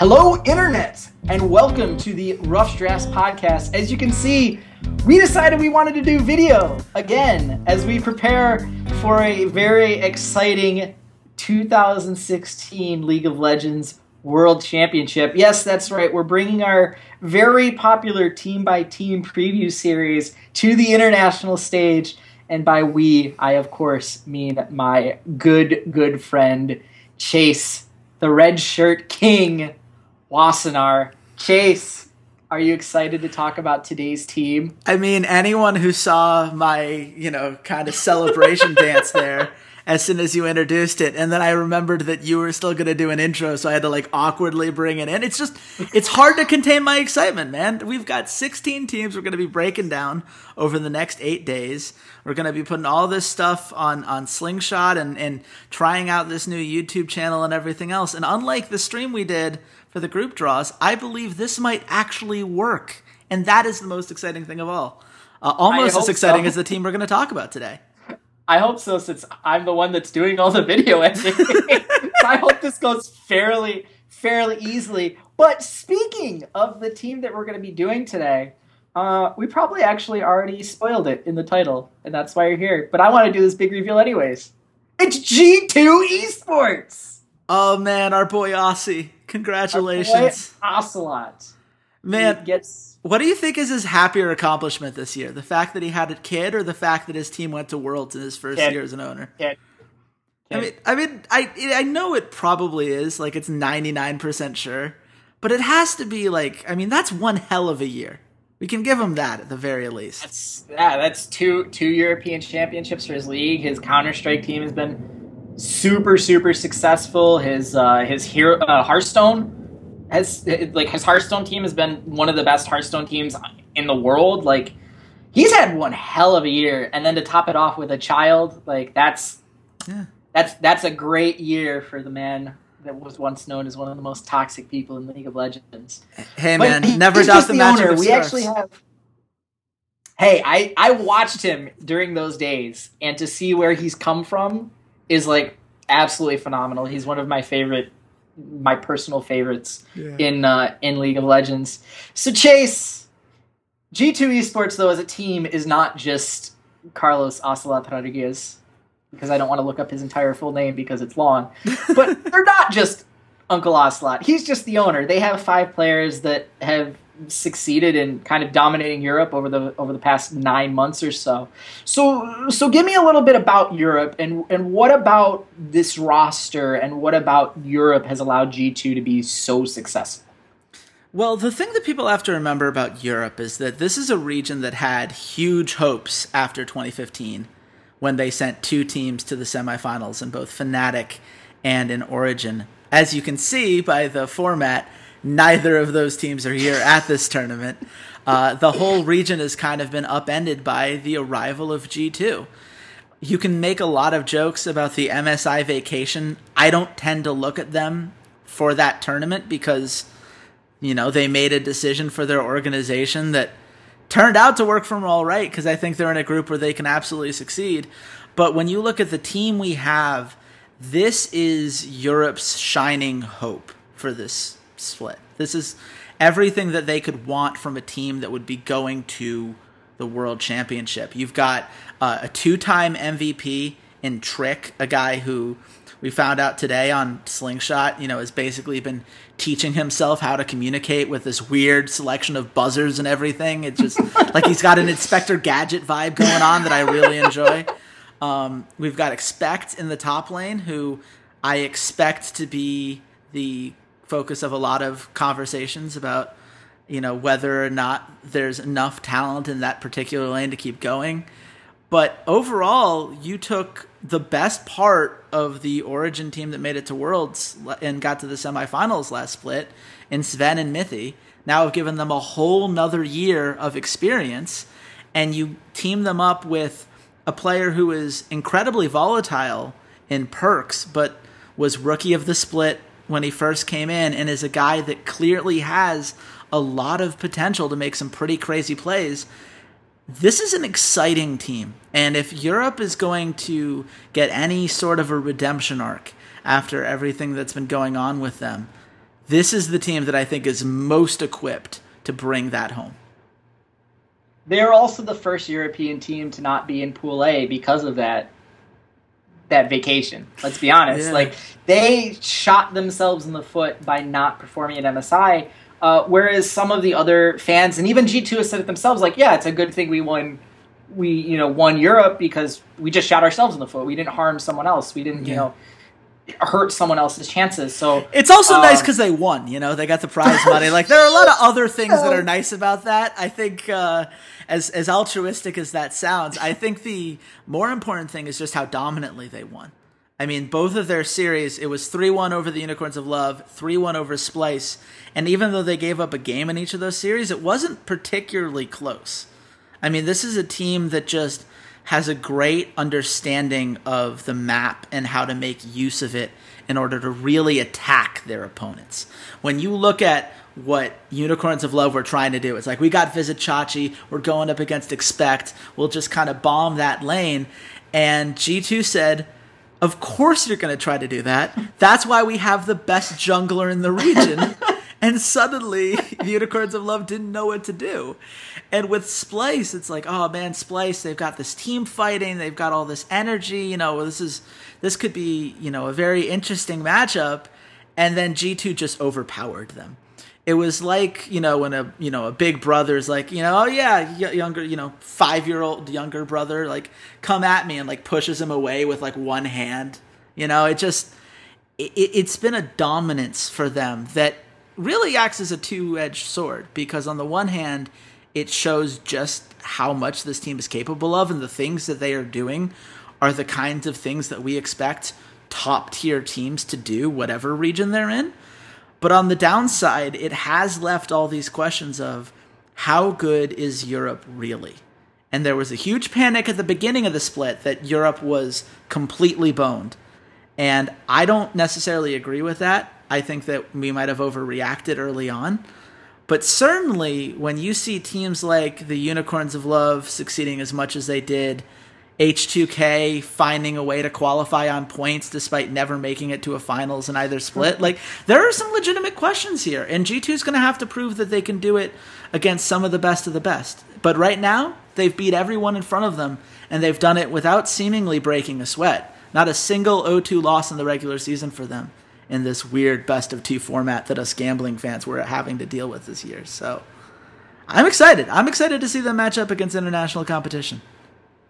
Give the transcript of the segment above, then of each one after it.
Hello, Internet, and welcome to the Rough Drafts podcast. As you can see, we decided we wanted to do video again as we prepare for a very exciting 2016 League of Legends World Championship. Yes, that's right. We're bringing our very popular team by team preview series to the international stage. And by we, I of course mean my good, good friend Chase, the Red Shirt King Wassenar. Chase, are you excited to talk about today's team? I mean, anyone who saw my, you know, kind of celebration dance there as soon as you introduced it, and then I remembered that you were still going to do an intro, so I had to like awkwardly bring it in. It's just, it's hard to contain my excitement, man. We've got 16 teams we're going to be breaking down over the next eight days. We're going to be putting all this stuff on, on Slingshot and, and trying out this new YouTube channel and everything else. And unlike the stream we did for the group draws, I believe this might actually work. And that is the most exciting thing of all. Uh, almost as exciting so. as the team we're going to talk about today. I hope so, since I'm the one that's doing all the video editing. I hope this goes fairly, fairly easily. But speaking of the team that we're going to be doing today, uh, we probably actually already spoiled it in the title, and that's why you're here. But I want to do this big reveal anyways. It's G2 Esports. Oh man, our boy Aussie. Congratulations. Ocelote. Man, he gets what do you think is his happier accomplishment this year? The fact that he had a kid or the fact that his team went to Worlds in his first kid. year as an owner? Kid. Kid. I mean, I mean, I I know it probably is like it's ninety nine percent sure, but it has to be like I mean that's one hell of a year. We can give him that at the very least. That's yeah, that's two two European championships for his league. His Counter Strike team has been super super successful. His uh, his hero uh, Hearthstone has like his Hearthstone team has been one of the best Hearthstone teams in the world. Like he's had one hell of a year, and then to top it off with a child, like that's yeah. that's that's a great year for the man that was once known as one of the most toxic people in League of Legends. Hey but man, he, never doubt the, the owner. We actually have. Hey, I I watched him during those days, and to see where he's come from is like absolutely phenomenal. He's one of my favorite, my personal favorites yeah. in uh, in League of Legends. So Chase, G two Esports though as a team is not just Carlos Ocelote Rodriguez because I don't want to look up his entire full name because it's long. But they're not just Uncle Ocelote. He's just the owner. They have five players that have succeeded in kind of dominating Europe over the over the past nine months or so. So so give me a little bit about Europe and and what about this roster and what about Europe has allowed G two to be so successful. Well, the thing that people have to remember about Europe is that this is a region that had huge hopes after 2015 when they sent two teams to the semifinals in both Fnatic and in Origen. As you can see by the format, neither of those teams are here at this tournament. Uh, the whole region has kind of been upended by the arrival of G2. You can make a lot of jokes about the MSI vacation. I don't tend to look at them for that tournament because, you know, they made a decision for their organization that turned out to work for them all right because I think they're in a group where they can absolutely succeed. But when you look at the team we have, this is Europe's shining hope for this split. This is everything that they could want from a team that would be going to the World Championship. You've got uh, a two-time MVP in Trick, a guy who we found out today on Slingshot, you know, has basically been teaching himself how to communicate with this weird selection of buzzers and everything. It's just like he's got an Inspector Gadget vibe going on that I really enjoy. Um, we've got Expect in the top lane, who I expect to be the focus of a lot of conversations about, you know, whether or not there's enough talent in that particular lane to keep going. But overall, you took the best part of the Origen team that made it to Worlds and got to the semifinals last split in Zven and Mithy. Now have given them a whole nother year of experience, and you team them up with a player who is incredibly volatile in Perkz, but was rookie of the split when he first came in, and is a guy that clearly has a lot of potential to make some pretty crazy plays this is an exciting team. And if Europe is going to get any sort of a redemption arc after everything that's been going on with them, this is the team that I think is most equipped to bring that home. They're also the first European team to not be in Pool A because of that that vacation. Let's be honest. Yeah. Like they shot themselves in the foot by not performing at MSI uh, whereas some of the other fans and even G2 has said it themselves, like, yeah, it's a good thing we won, we you know won Europe because we just shot ourselves in the foot. We didn't harm someone else. We didn't yeah. you know hurt someone else's chances. So it's also um, nice because they won. You know, they got the prize money. Like there are a lot of other things that are nice about that. I think uh, as as altruistic as that sounds, I think the more important thing is just how dominantly they won. I mean, both of their series, it was 3 1 over the Unicorns of Love, 3 1 over Splyce. And even though they gave up a game in each of those series, it wasn't particularly close. I mean, this is a team that just has a great understanding of the map and how to make use of it in order to really attack their opponents. When you look at what Unicorns of Love were trying to do, it's like we got Vizicsacsi, we're going up against Expect, we'll just kind of bomb that lane. And G2 said, of course you're going to try to do that. That's why we have the best jungler in the region. and suddenly the Unicorns of Love didn't know what to do. And with Splyce, it's like, oh man, Splyce, they've got this team fighting, they've got all this energy, you know, this is this could be, you know, a very interesting matchup. And then G2 just overpowered them it was like you know when a you know a big brother's like you know oh yeah younger you know five year old younger brother like come at me and like pushes him away with like one hand you know it just it, it's been a dominance for them that really acts as a two-edged sword because on the one hand it shows just how much this team is capable of and the things that they are doing are the kinds of things that we expect top tier teams to do whatever region they're in but on the downside, it has left all these questions of how good is Europe really? And there was a huge panic at the beginning of the split that Europe was completely boned. And I don't necessarily agree with that. I think that we might have overreacted early on. But certainly, when you see teams like the Unicorns of Love succeeding as much as they did, H2K finding a way to qualify on points despite never making it to a finals in either split. Hmm. Like there are some legitimate questions here, and G2 is going to have to prove that they can do it against some of the best of the best. But right now, they've beat everyone in front of them, and they've done it without seemingly breaking a sweat. Not a single O2 loss in the regular season for them in this weird best of two format that us gambling fans were having to deal with this year. So I'm excited. I'm excited to see them match up against international competition.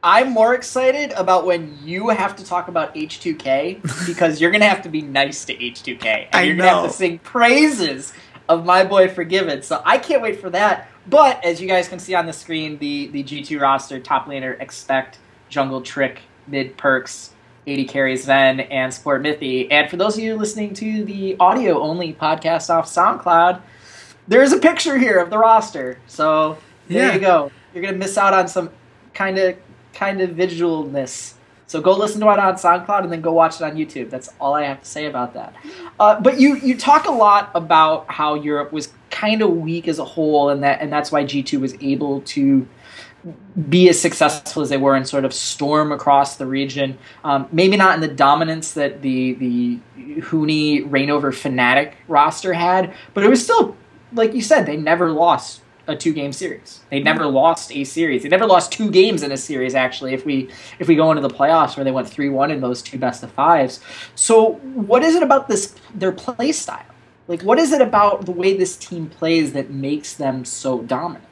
I'm more excited about when you have to talk about H2K because you're gonna have to be nice to H2K and I you're gonna have to sing praises of my boy Forgiven. So I can't wait for that. But as you guys can see on the screen, the the G2 roster top laner expect jungle trick mid Perkz. AD carries Zven and support Mithy. And for those of you listening to the audio only podcast off SoundCloud, there's a picture here of the roster. So there yeah. you go. You're gonna miss out on some kind of kind of visualness. So go listen to it on SoundCloud and then go watch it on YouTube. That's all I have to say about that. Uh, but you you talk a lot about how Europe was kind of weak as a whole, and that and that's why G two was able to be as successful as they were and sort of storm across the region. Um, maybe not in the dominance that the the Huni Reign over Fnatic roster had, but it was still like you said they never lost a two game series. They never lost a series. They never lost two games in a series. Actually, if we if we go into the playoffs where they went three one in those two best of fives. So what is it about this their play style? Like what is it about the way this team plays that makes them so dominant?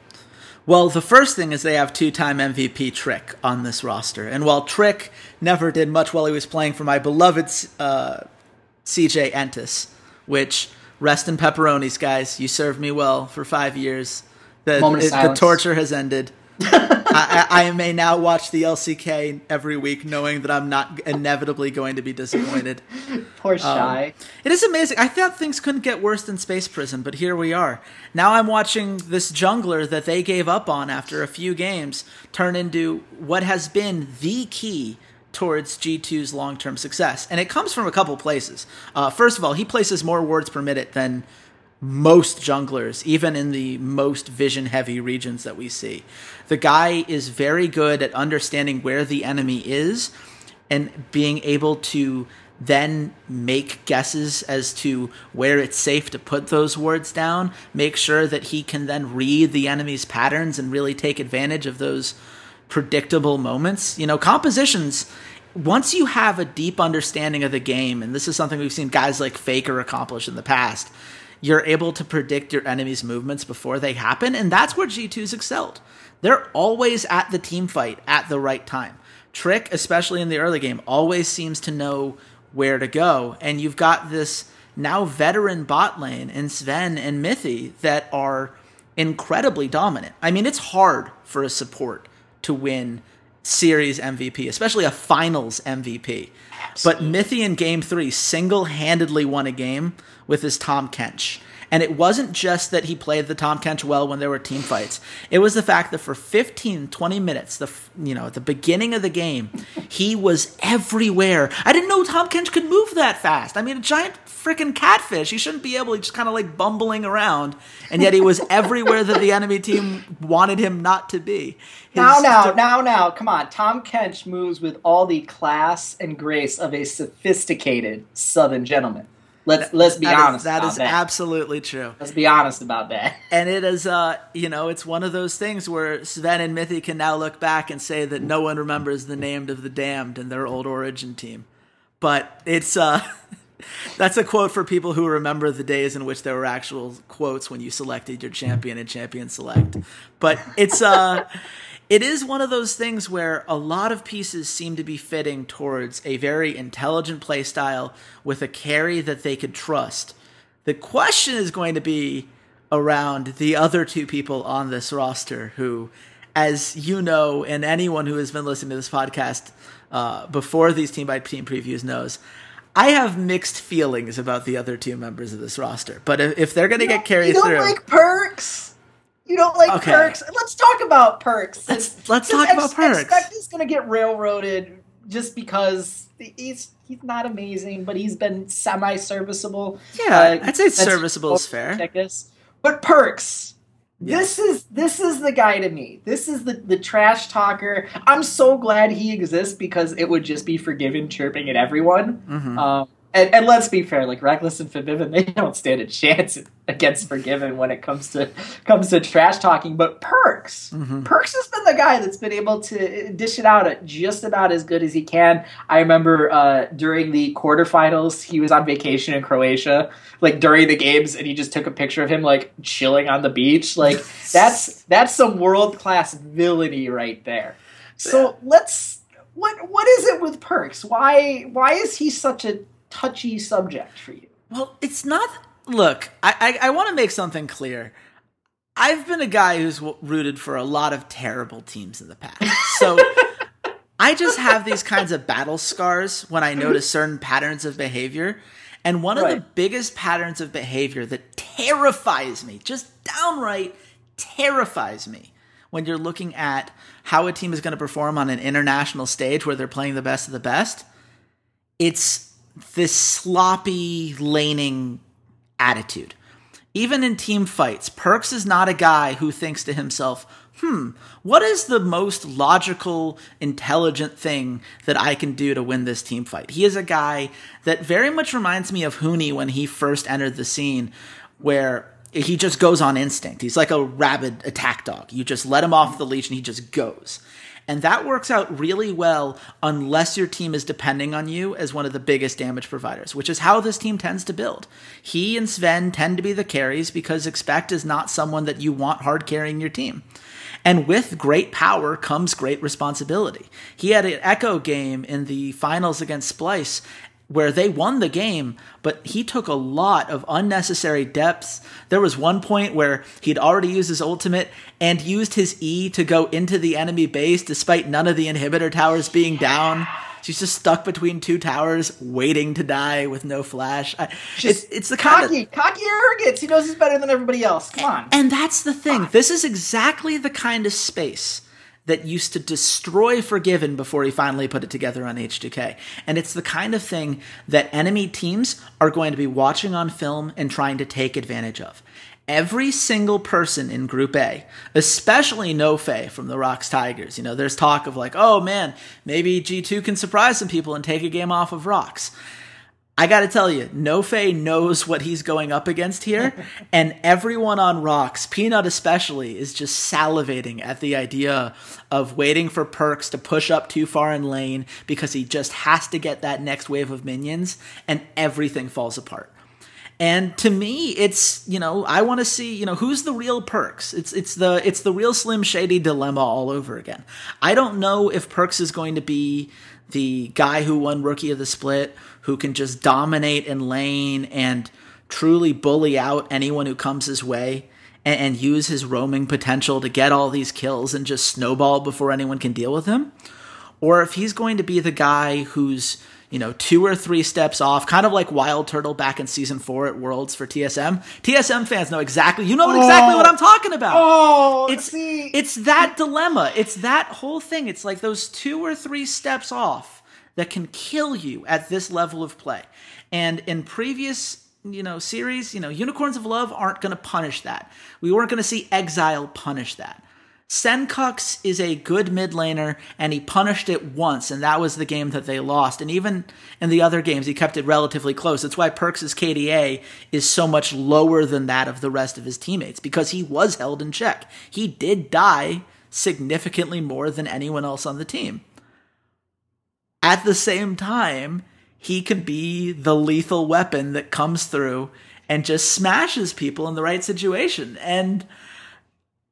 Well, the first thing is they have two-time MVP Trick on this roster, and while Trick never did much while he was playing for my beloved uh, CJ Entus, which rest in pepperonis, guys. You served me well for five years. The, it, the torture has ended. I, I, may now watch the LCK every week, knowing that I'm not inevitably going to be disappointed. Poor um, shy. Um, it is amazing. I thought things couldn't get worse than Space Prison, but here we are. Now I'm watching this jungler that they gave up on after a few games turn into what has been the key towards G2's long term success. And it comes from a couple places. Uh, first of all, he places more wards per minute than most junglers, even in the most vision heavy regions that we see. The guy is very good at understanding where the enemy is and being able to then make guesses as to where it's safe to put those wards down, make sure that he can then read the enemy's patterns and really take advantage of those predictable moments. You know, compositions once you have a deep understanding of the game, and this is something we've seen guys like Faker accomplish in the past, you're able to predict your enemy's movements before they happen, and that's where G2's excelled. They're always at the team fight at the right time. Trick, especially in the early game, always seems to know where to go, and you've got this now veteran bot lane in Zven and Mithy that are incredibly dominant. I mean, it's hard for a support to win series MVP, especially a finals MVP. Absolutely. But Mithy in game three single handedly won a game with his Tahm Kench. And it wasn't just that he played the Tahm Kench well when there were team fights. It was the fact that for 15, 20 minutes, the you know, at the beginning of the game, he was everywhere. I didn't know Tahm Kench could move that fast. I mean, a giant freaking catfish. He shouldn't be able to just kind of like bumbling around. And yet he was everywhere that the enemy team wanted him not to be. His now, now, th- now, now, come on. Tom Kench moves with all the class and grace of a sophisticated Southern gentleman. Let's let's be that honest. Is, that is that. absolutely true. Let's be honest about that. And it is, uh, you know, it's one of those things where Zven and Mithy can now look back and say that no one remembers the name of the damned and their old Origen team. But it's uh, that's a quote for people who remember the days in which there were actual quotes when you selected your champion and champion select. But it's uh it is one of those things where a lot of pieces seem to be fitting towards a very intelligent play style with a carry that they could trust. The question is going to be around the other two people on this roster who, as you know, and anyone who has been listening to this podcast uh, before these team by team previews knows, I have mixed feelings about the other two members of this roster. But if, if they're going to get carried you don't through, like Perkz. You don't like okay. Perkz. Let's talk about Perkz. Let's let's talk about Perkz. Expect he's going to get railroaded just because he's he's not amazing, but he's been semi serviceable. Yeah, uh, I'd say serviceable is fair. But Perkz. Yes. This is this is the guy to me. This is the the trash talker. I'm so glad he exists because it would just be forgiven chirping at everyone. Mm-hmm. Um, and, and, let's be fair, like Reckless and Forbidden, they don't stand a chance against Forgiven when it comes to comes to trash talking. But Perkz, mm-hmm. Perkz has been the guy that's been able to dish it out at just about as good as he can. I remember uh, during the quarterfinals, he was on vacation in Croatia, like during the games, and he just took a picture of him like chilling on the beach. Like that's that's some world class villainy right there. So let's what what is it with Perkz? Why why is he such a touchy subject for you. Well, it's not. Look, I, I, I want to make something clear. I've been a guy who's rooted for a lot of terrible teams in the past. So I just have these kinds of battle scars when I notice certain patterns of behavior. And one right. of the biggest patterns of behavior that terrifies me, just downright terrifies me, when you're looking at how a team is going to perform on an international stage where they're playing the best of the best, it's this sloppy laning attitude. Even in team fights, Perkz is not a guy who thinks to himself, hmm, what is the most logical, intelligent thing that I can do to win this team fight? He is a guy that very much reminds me of Huni when he first entered the scene, where he just goes on instinct. He's like a rabid attack dog. You just let him off the leash and he just goes. And that works out really well unless your team is depending on you as one of the biggest damage providers, which is how this team tends to build. He and Zven tend to be the carries because Expect is not someone that you want hard carrying your team. And with great power comes great responsibility. He had an Ekko game in the finals against Splyce where they won the game, but he took a lot of unnecessary depths. There was one point where he'd already used his ultimate and used his E to go into the enemy base despite none of the inhibitor towers being down. She's just stuck between two towers, waiting to die with no flash. I, it's, it's the kind cocky, of, cocky arrogance. He knows he's better than everybody else. Come on. And that's the thing. This is exactly the kind of space that used to destroy Forgiven before he finally put it together on H2K. And it's the kind of thing that enemy teams are going to be watching on film and trying to take advantage of. Every single person in Group A, especially Nofe from the ROX Tigers, you know, there's talk of like, oh man, maybe G2 can surprise some people and take a game off of ROX. I got to tell you, Nofe knows what he's going up against here, and everyone on ROX, Peanut especially, is just salivating at the idea of waiting for Perkz to push up too far in lane because he just has to get that next wave of minions, and everything falls apart. And to me, it's you know I want to see you know who's the real Perkz. It's it's the it's the real Slim Shady dilemma all over again. I don't know if Perkz is going to be the guy who won Rookie of the Split, who can just dominate in lane and truly bully out anyone who comes his way and, and, use his roaming potential to get all these kills and just snowball before anyone can deal with him. Or if he's going to be the guy who's, you know, two or three steps off, kind of like Wild Turtle back in season four at Worlds for TSM. TSM fans know exactly, you know exactly oh, what I'm talking about. Oh, it's, see. it's that dilemma. It's that whole thing. It's like those two or three steps off that can kill you at this level of play. And in previous you know series, you know, Unicorns of Love aren't going to punish that. We weren't going to see Exileh punish that. Sencux is a good mid laner, and he punished it once, and that was the game that they lost. And even in the other games, he kept it relatively close. That's why Perkz' KDA is so much lower than that of the rest of his teammates, because he was held in check. He did die significantly more than anyone else on the team at the same time, he can be the lethal weapon that comes through and just smashes people in the right situation. And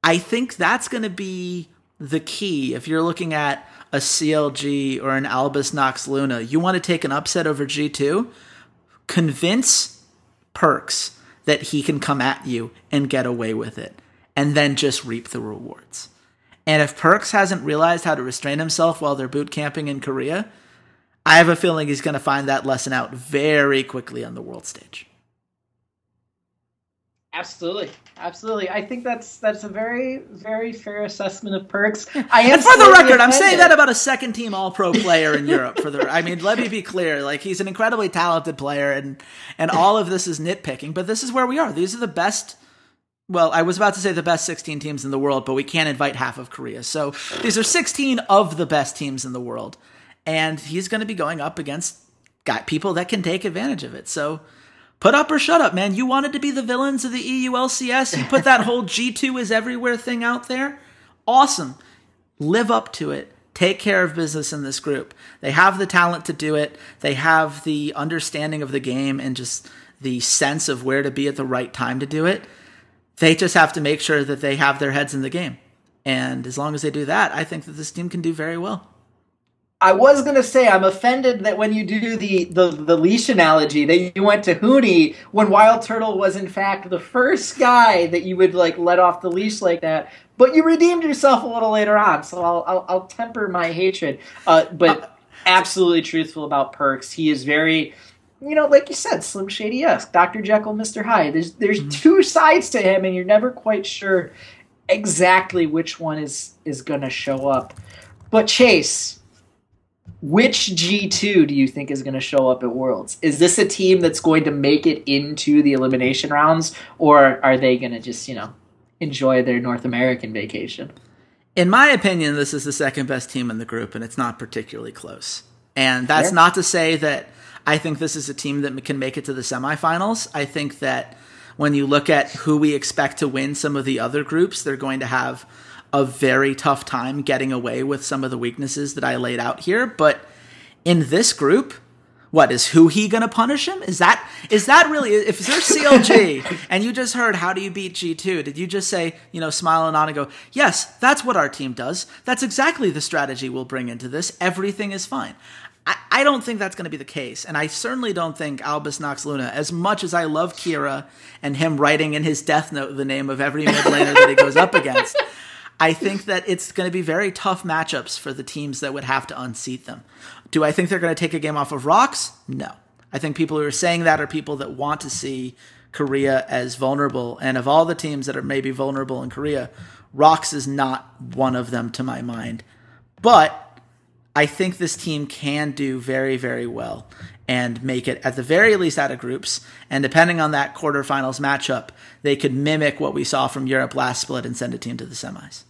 I think that's going to be the key. If you're looking at a CLG or an Albus Nox Luna, you want to take an upset over G2, convince Perkz that he can come at you and get away with it, and then just reap the rewards. And if Perkz hasn't realized how to restrain himself while they're boot camping in Korea, I have a feeling he's going to find that lesson out very quickly on the world stage. Absolutely, absolutely. I think that's that's a very very fair assessment of Perkz. I am and for the record, I'm saying that about a second team All Pro player in Europe. For the, I mean, let me be clear. Like he's an incredibly talented player, and and all of this is nitpicking, but this is where we are. These are the best well, I was about to say the best 16 teams in the world, but we can't invite half of Korea. So these are 16 of the best teams in the world. And he's going to be going up against got people that can take advantage of it. So put up or shut up, man. You wanted to be the villains of the EULCS. You put that whole G2 is everywhere thing out there. Awesome. Live up to it. Take care of business in this group. They have the talent to do it. They have the understanding of the game and just the sense of where to be at the right time to do it. They just have to make sure that they have their heads in the game. And as long as they do that, I think that this team can do very well. I was gonna say I'm offended that when you do the, the, the leash analogy that you went to Huni when Wild Turtle was in fact the first guy that you would like let off the leash like that, but you redeemed yourself a little later on, so I'll I'll, I'll temper my hatred. Uh, but uh, absolutely truthful about Perkz. He is very you know, like you said, Slim Shady esque, Dr. Jekyll, Mr. Hyde. There's there's mm-hmm. two sides to him, and you're never quite sure exactly which one is is going to show up. But Chase, which G2 do you think is going to show up at Worlds? Is this a team that's going to make it into the elimination rounds, or are they going to just, you know, enjoy their North American vacation? In my opinion, this is the second best team in the group, and it's not particularly close. And that's not to say that I think this is a team that can make it to the semifinals. I think that when you look at who we expect to win some of the other groups, they're going to have a very tough time getting away with some of the weaknesses that I laid out here. But in this group, what is who he gonna punish him? Is that is that really if there's CLG and you just heard how do you beat G2? Did you just say, you know, smile and on and go, yes, that's what our team does. That's exactly the strategy we'll bring into this. Everything is fine. I, I don't think that's going to be the case. And I certainly don't think Albus Nox Luna, as much as I love Kira and him writing in his death note the name of every mid laner that he goes up against, I think that it's going to be very tough matchups for the teams that would have to unseat them. Do I think they're going to take a game off of ROX? No. I think people who are saying that are people that want to see Korea as vulnerable. And of all the teams that are maybe vulnerable in Korea, ROX is not one of them to my mind. But I think this team can do very, very well and make it at the very least out of groups. And depending on that quarterfinals matchup, they could mimic what we saw from Europe last split and send a team to the semis.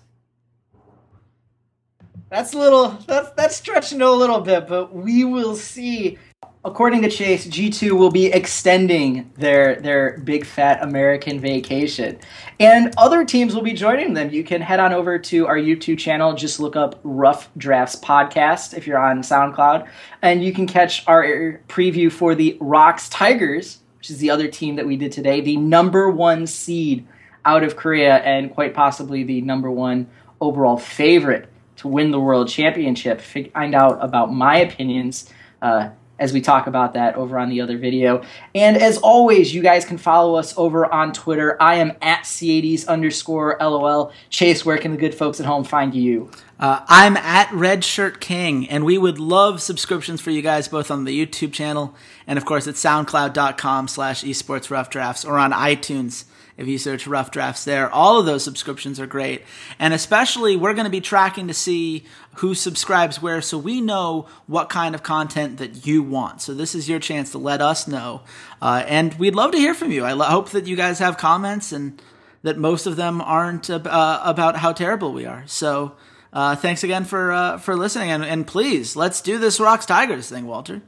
That's a little that's that's stretching a little bit, but we will see. According to Chase, G2 will be extending their their big fat American vacation. And other teams will be joining them. You can head on over to our YouTube channel, just look up Rough Drafts Podcast if you're on SoundCloud, and you can catch our preview for the ROX Tigers, which is the other team that we did today, the number 1 seed out of Korea and quite possibly the number 1 overall favorite to win the world championship. Find out about my opinions uh, as we talk about that over on the other video. And as always, you guys can follow us over on Twitter. I am at Ceades underscore LOL. Chase, where can the good folks at home find you? Uh, I'm at Red Shirt King, and we would love subscriptions for you guys both on the YouTube channel and, of course, at soundcloud.com slash esports rough drafts or on iTunes if you search rough drafts there. All of those subscriptions are great. And especially, we're going to be tracking to see who subscribes where so we know what kind of content that you want. So this is your chance to let us know. Uh, and we'd love to hear from you. I hope that you guys have comments and that most of them aren't uh, about how terrible we are. So uh, thanks again for uh, for listening, and, and please let's do this ROX Tigers thing, Walter.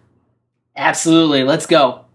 Absolutely, let's go.